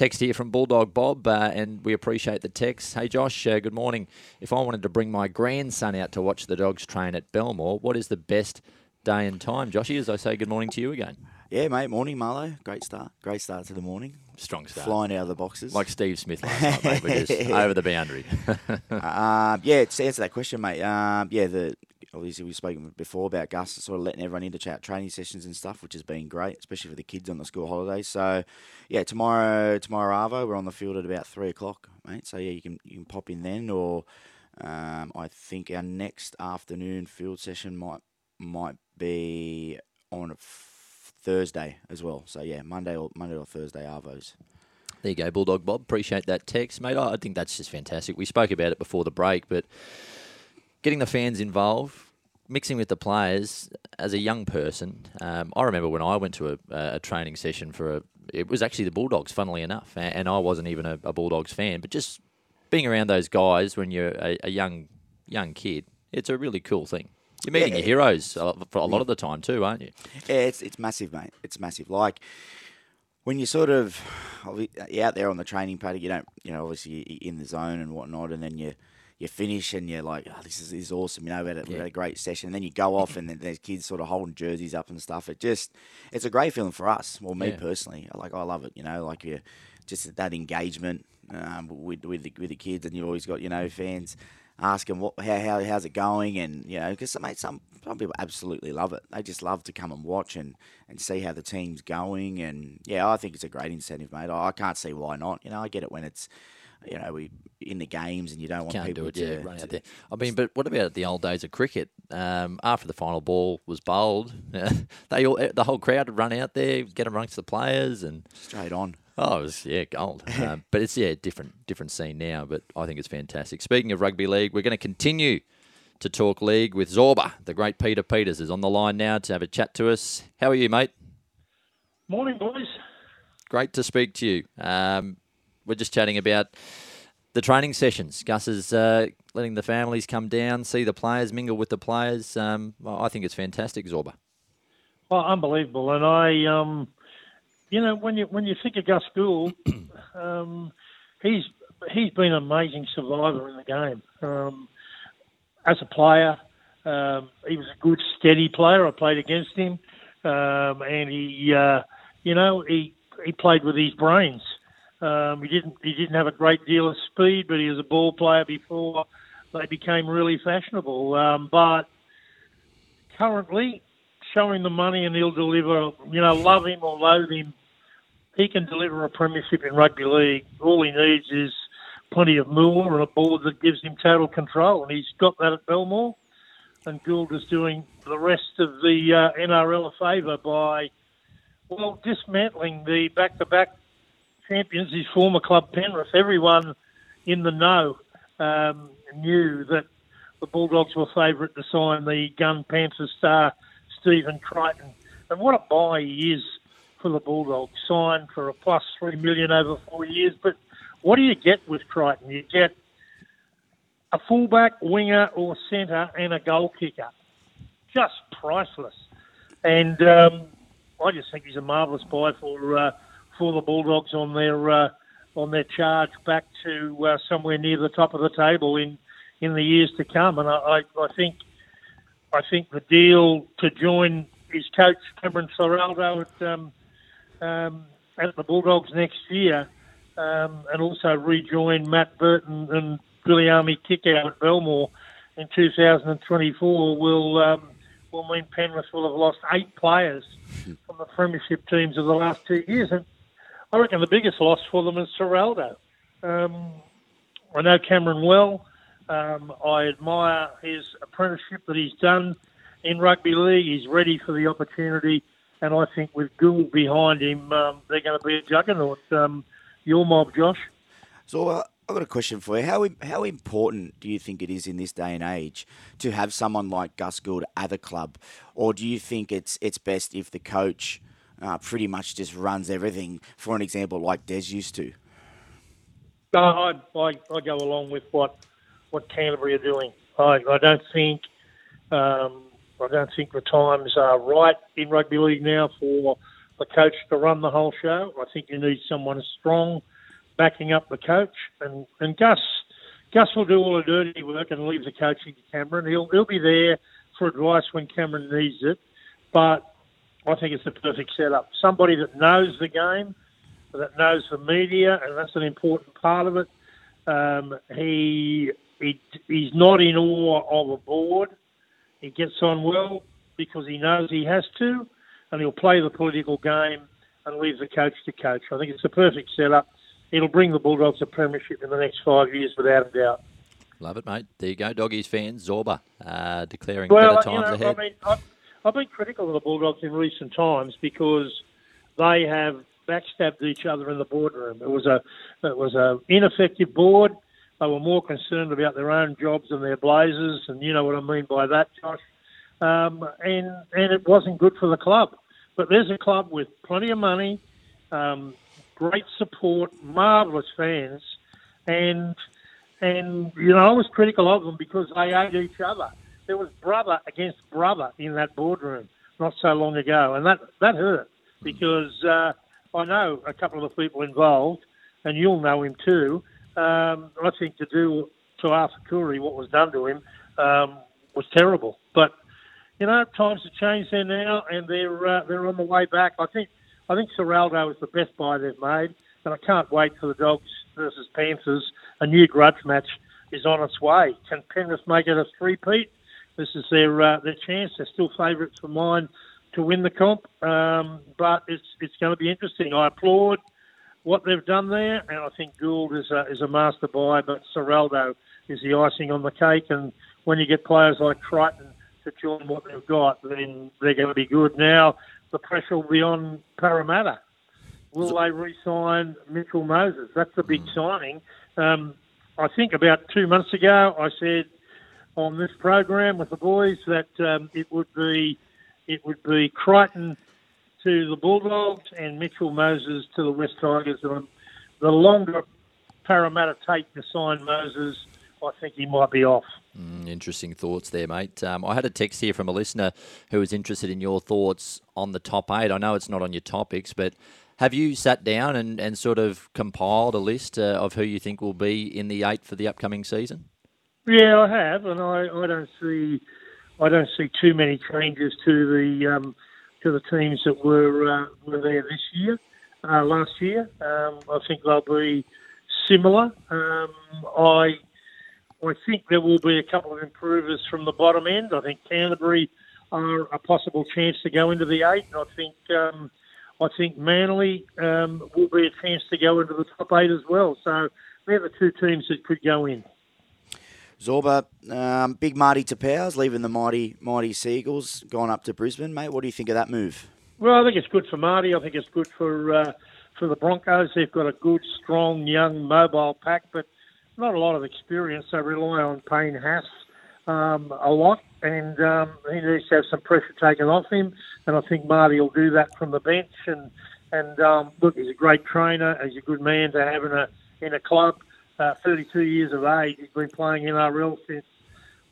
Text here from Bulldog Bob, uh, and we appreciate the text. Hey, Josh, uh, good morning. If I wanted to bring my grandson out to watch the dogs train at Belmore, what is the best day and time? Joshy, as I say good morning to you again. Yeah, mate. Morning, Marlo. Great start. Great start to the morning. Strong start. Flying out of the boxes. Like Steve Smith last night, mate. Over the boundary. uh, yeah, to answer that question, mate. Um, yeah, the obviously we've spoken before about Gus sort of letting everyone into chat training sessions and stuff, which has been great, especially for the kids on the school holidays. So, yeah, tomorrow, tomorrow Arvo, we're on the field at about three o'clock, mate. So yeah, you can you can pop in then, or um, I think our next afternoon field session might might be on Thursday as well. So yeah, Monday or Monday or Thursday Arvos. There you go, Bulldog Bob. Appreciate that text, mate. I think that's just fantastic. We spoke about it before the break, but getting the fans involved, mixing with the players as a young person. Um, I remember when I went to a, a, training session for a. It was actually the Bulldogs, funnily enough, and I wasn't even a, a Bulldogs fan, but just being around those guys when you're a, a young young kid, it's a really cool thing. You're meeting yeah. your heroes for a lot of the time too, aren't you? Yeah, it's it's massive, mate. It's massive. Like when you sort of you're out there on the training paddock, you don't, you know, obviously you're in the zone and whatnot, and then you you finish and you're like, oh, this is, this is awesome. You know, we had, a, yeah. we had a great session. And then you go off and then there's kids sort of holding jerseys up and stuff. It just, it's a great feeling for us. Well, me yeah. personally, like I love it. You know, like you just that engagement um, with with the, with the kids, and you've always got you know fans ask them what how, how how's it going, and you know because mate some some people absolutely love it. They just love to come and watch and, and see how the team's going, and yeah, I think it's a great incentive, mate. I, I can't see why not. You know, I get it when it's you know, we in the games and you don't want Can't people do it, to, yeah, run out there. I mean, but what about the old days of cricket? Um, after the final ball was bowled, they all the whole crowd would run out there, get amongst the players, and straight on. Oh, it was yeah, gold. um, but it's yeah, different different scene now. But I think it's fantastic. Speaking of rugby league, we're going to continue to talk league with Zorba. The great Peter Peters is on the line now to have a chat to us. How are you, mate? Morning, boys. Great to speak to you. Um, we're just chatting about the training sessions. Gus is uh, letting the families come down, see the players, mingle with the players. Um, I think it's fantastic, Zorba. Well, unbelievable, and I, um, you know, when you when you think of Gus Gould, um, he's he's been an amazing survivor in the game. Um, as a player, um, he was a good, steady player. I played against him, um, and he, uh, you know, he he played with his brains. Um, he didn't he didn't have a great deal of speed, but he was a ball player before they became really fashionable. Um, but currently, showing the money and he'll deliver. You know, love him or loathe him, he can deliver a premiership in rugby league. All he needs is plenty of moolah and a board that gives him total control, and he's got that at Belmore. And Gould is doing the rest of the uh, NRL a favour by well dismantling the back-to-back champions, his former club Penrith, everyone in the know um, knew that the Bulldogs were favourite to sign the Gun Panther star Stephen Crichton. And what a buy he is for the Bulldogs, signed for a plus three million over four years. But what do you get with Crichton? You get a fullback, winger, or centre, and a goal kicker. Just priceless. And um, I just think he's a marvellous buy for uh, for the Bulldogs on their uh, on their charge back to uh, somewhere near the top of the table in in the years to come. And I, I, I think I think the deal to join his coach Cameron Ciraldo at um, um, at the Bulldogs next year, um, and also rejoin Matt Burton and Viliame Kikau at Belmore in 2024 will um, will mean Penrith will have lost eight players from the premiership teams of the last two years. And I reckon the biggest loss for them is Ciraldo. Um, I know Cameron well. Um, I admire his apprenticeship that he's done in rugby league. He's ready for the opportunity, and I think with Gould behind him, um, they're going to be a juggernaut. Um, your mob, Josh. So uh, I've got a question for you. How how important do you think it is in this day and age to have someone like Gus Gould at a club, or do you think it's it's best if the coach uh, pretty much just runs everything. For an example, like Des used to. No, I, I, I go along with what what Canterbury are doing. I, I don't think um, I don't think the times are right in rugby league now for the coach to run the whole show. I think you need someone strong backing up the coach, and and Gus Gus will do all the dirty work and leave the coaching to Cameron. He'll he'll be there for advice when Cameron needs it, but I think it's the perfect setup. Somebody that knows the game, that knows the media, and that's an important part of it. Um, he, he he's not in awe of a board. He gets on well because he knows he has to, and he'll play the political game and leave the coach to coach. I think it's the perfect setup. It'll bring the Bulldogs a premiership in the next five years without a doubt. Love it, mate. There you go, doggies fans. Zorba uh, declaring well, better times you know, ahead. I mean, I've, I've been critical of the Bulldogs in recent times because they have backstabbed each other in the boardroom. It was a it was a ineffective board. They were more concerned about their own jobs and their blazers, and you know what I mean by that, Josh. Um, and and it wasn't good for the club. But there's a club with plenty of money, um, great support, marvellous fans, and and you know I was critical of them because they ate each other. There was brother against brother in that boardroom not so long ago, and that that hurt because uh, I know a couple of the people involved, and you'll know him too. Um, I think to do to Arthur Curry what was done to him um, was terrible, but you know times have changed there now, and they're uh, they're on the way back. I think I think Ciraldo is the best buy they've made, and I can't wait for the Dogs versus Panthers. A new grudge match is on its way. Can Penrith make it a three-peat? This is their uh, their chance. They're still favourites for mine to win the comp, um, but it's it's going to be interesting. I applaud what they've done there, and I think Gould is a, is a master buy, but Ciraldo is the icing on the cake. And when you get players like Crichton to join what they've got, then they're going to be good. Now the pressure will be on Parramatta. Will they re-sign Mitchell Moses? That's a big signing. Um, I think about two months ago, I said on this program with the boys that um, it would be it would be Crichton to the Bulldogs and Mitchell Moses to the West Tigers. And the longer Parramatta take to sign Moses, I think he might be off. Mm, interesting thoughts there, mate. Um, I had a text here from a listener who was interested in your thoughts on the top eight. I know it's not on your topics, but have you sat down and, and sort of compiled a list uh, of who you think will be in the eight for the upcoming season? Yeah, I have, and I, I don't see I don't see too many changes to the um, to the teams that were uh, were there this year, uh, last year. Um, I think they'll be similar. Um, I I think there will be a couple of improvers from the bottom end. I think Canterbury are a possible chance to go into the eight, and I think um, I think Manly um, will be a chance to go into the top eight as well. So they're the two teams that could go in. Zorba, um, big Marty Taupau's leaving the mighty mighty Seagulls, gone up to Brisbane, mate. What do you think of that move? Well, I think it's good for Marty. I think it's good for uh, for the Broncos. They've got a good, strong, young, mobile pack, but not a lot of experience. They rely on Payne Haas um, a lot, and um, he needs to have some pressure taken off him. And I think Marty will do that from the bench. And and um, look, he's a great trainer. He's a good man to have in a in a club uh, 32 years of age. He's been playing NRL since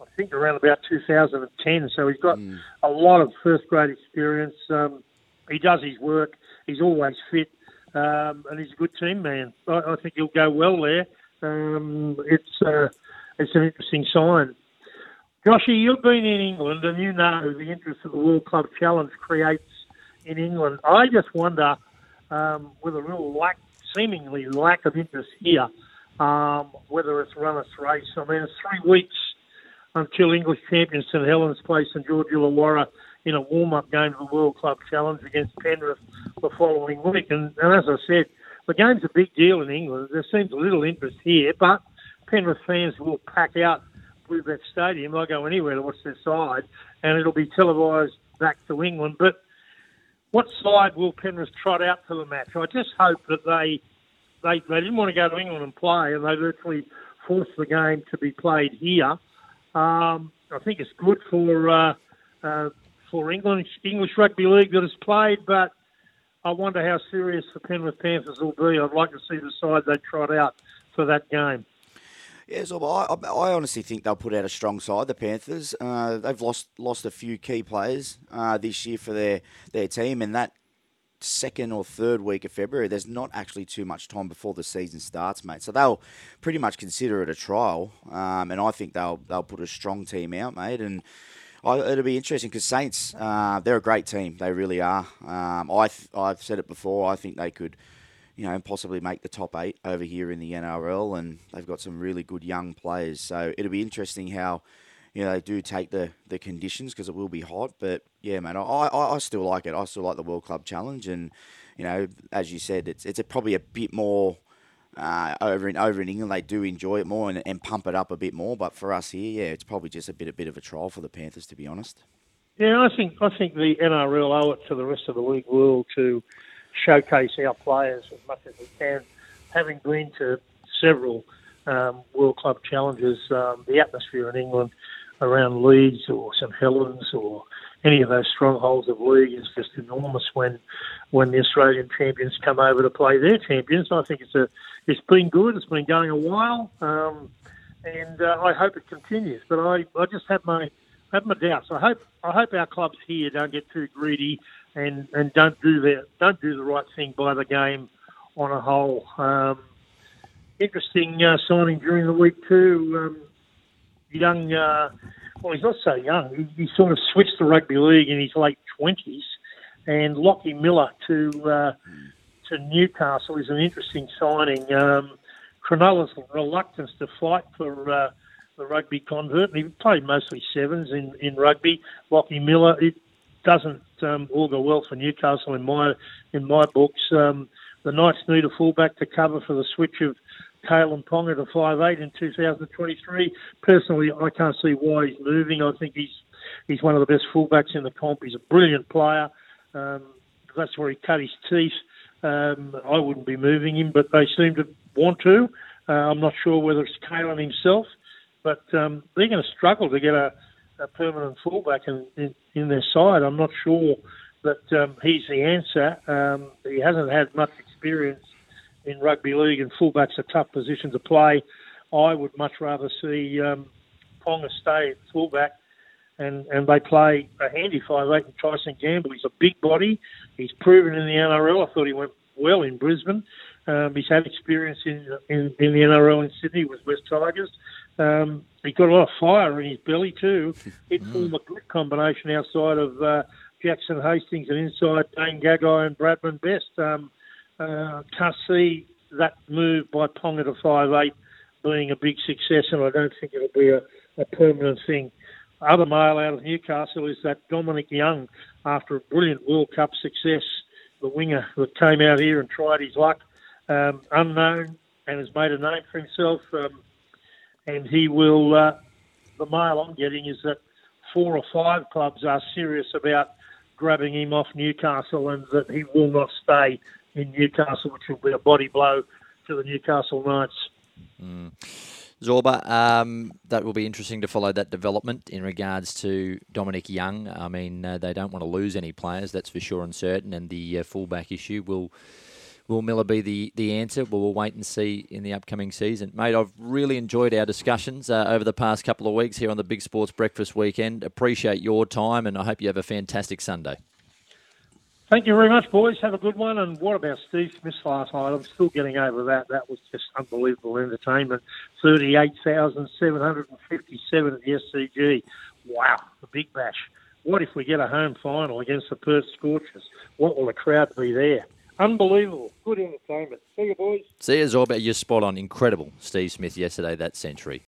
I think around about 2010. So he's got mm. a lot of first grade experience. Um, he does his work. He's always fit, um, and he's a good team man. I, I think he'll go well there. Um, it's uh, it's an interesting sign. Joshy, you've been in England and you know the interest that the World Club Challenge creates in England. I just wonder, um, with a real lack, seemingly lack of interest here, um, whether it's run its race. I mean, it's three weeks until English champions St Helens play St George Illawarra in a warm-up game of the World Club Challenge against Penrith the following week. And, and as I said, the game's a big deal in England. There seems a little interest here, but Penrith fans will pack out Bluebet Stadium. They'll go anywhere to watch their side, and it'll be televised back to England. But what side will Penrith trot out to the match? I just hope that they they, they didn't want to go to England and play, and they virtually forced the game to be played here. Um, I think it's good for uh, uh, for English English rugby league that it's played, but I wonder how serious the Penrith Panthers will be. I'd like to see the side they trot out for that game. Yeah, so I, I honestly think they'll put out a strong side. The Panthers, uh, they've lost lost a few key players uh, this year for their, their team, and that second or third week of February. There's not actually too much time before the season starts, mate. So they'll pretty much consider it a trial, um, and I think they'll they'll put a strong team out, mate. And I, it'll be interesting because Saints, uh, they're a great team. They really are. Um, I I've said it before. I think they could. You know, possibly make the top eight over here in the NRL, and they've got some really good young players. So it'll be interesting how you know, they do take the, the conditions because it will be hot. But yeah, man, I, I, I still like it. I still like the World Club Challenge, and you know, as you said, it's it's a, probably a bit more uh, over in over in England. They do enjoy it more and, and pump it up a bit more. But for us here, yeah, it's probably just a bit a bit of a trial for the Panthers, to be honest. Yeah, I think I think the NRL owe it to the rest of the league world to showcase our players as much as we can. Having been to several um, World Club challenges, um, the atmosphere in England around Leeds or St Helens or any of those strongholds of league is just enormous when when the Australian champions come over to play their champions. I think it's a it's been good. It's been going a while, um, and uh, I hope it continues. But I, I just have my have my doubts. I hope I hope our clubs here don't get too greedy and, and don't do the don't do the right thing by the game on a whole. Um, interesting uh, signing during the week too. Um, young, uh, well, he's not so young. He, he, sort of switched to rugby league in his late twenties, and Lockie Miller to uh, to Newcastle is an interesting signing. Um, Cronulla's reluctance to fight for uh, the rugby convert. He played mostly sevens in, in rugby. Lockie Miller, it doesn't um, augur well for Newcastle in my in my books. Um, the Knights need a fullback to cover for the switch of Kalyn Ponga to five eight in 2023. Personally, I can't see why he's moving. I think he's he's one of the best fullbacks in the comp. He's a brilliant player. Um, that's where he cut his teeth. Um, I wouldn't be moving him, but they seem to want to. Uh, I'm not sure whether it's Kalyn himself, but um, they're going to struggle to get a, a permanent fullback in, in, in, their side. I'm not sure that um, he's the answer. Um, he hasn't had much experience in rugby league, and fullback's a tough position to play. I would much rather see um, Ponga stay at fullback, and and they play a handy five eight and Tyson Gamble. He's a big body. He's proven in the NRL. I thought he went well in Brisbane. Um, he's had experience in, in, in the NRL in Sydney with West Tigers. Um, he's got a lot of fire in his belly too. He'd form a good combination outside of uh, Jackson Hastings and inside Dane Gagai and Bradman Best. Um, uh, can't see that move by Ponga to five eight being a big success, and I don't think it'll be a, a permanent thing. Other mail out of Newcastle is that Dominic Young, after a brilliant World Cup success, the winger that came out here and tried his luck, um, unknown and has made a name for himself. Um, and he will. Uh, the mail I'm getting is that four or five clubs are serious about grabbing him off Newcastle, and that he will not stay in Newcastle, which will be a body blow to the Newcastle Knights. Mm. Zorba, um, that will be interesting to follow that development in regards to Dominic Young. I mean, uh, they don't want to lose any players, that's for sure and certain, and the uh, fullback issue will. Will Miller be the, the answer? Well, we'll wait and see in the upcoming season. Mate, I've really enjoyed our discussions uh, over the past couple of weeks here on the Big Sports Breakfast weekend. Appreciate your time, and I hope you have a fantastic Sunday. Thank you very much, boys. Have a good one. And what about Steve Smith last night? I'm still getting over that. That was just unbelievable entertainment. 38,757 at the SCG. Wow, the big bash. What if we get a home final against the Perth Scorchers? What will the crowd be there? Unbelievable. Good entertainment. See you, boys. See you, Zorba. You're spot on. Incredible. Steve Smith yesterday, that century.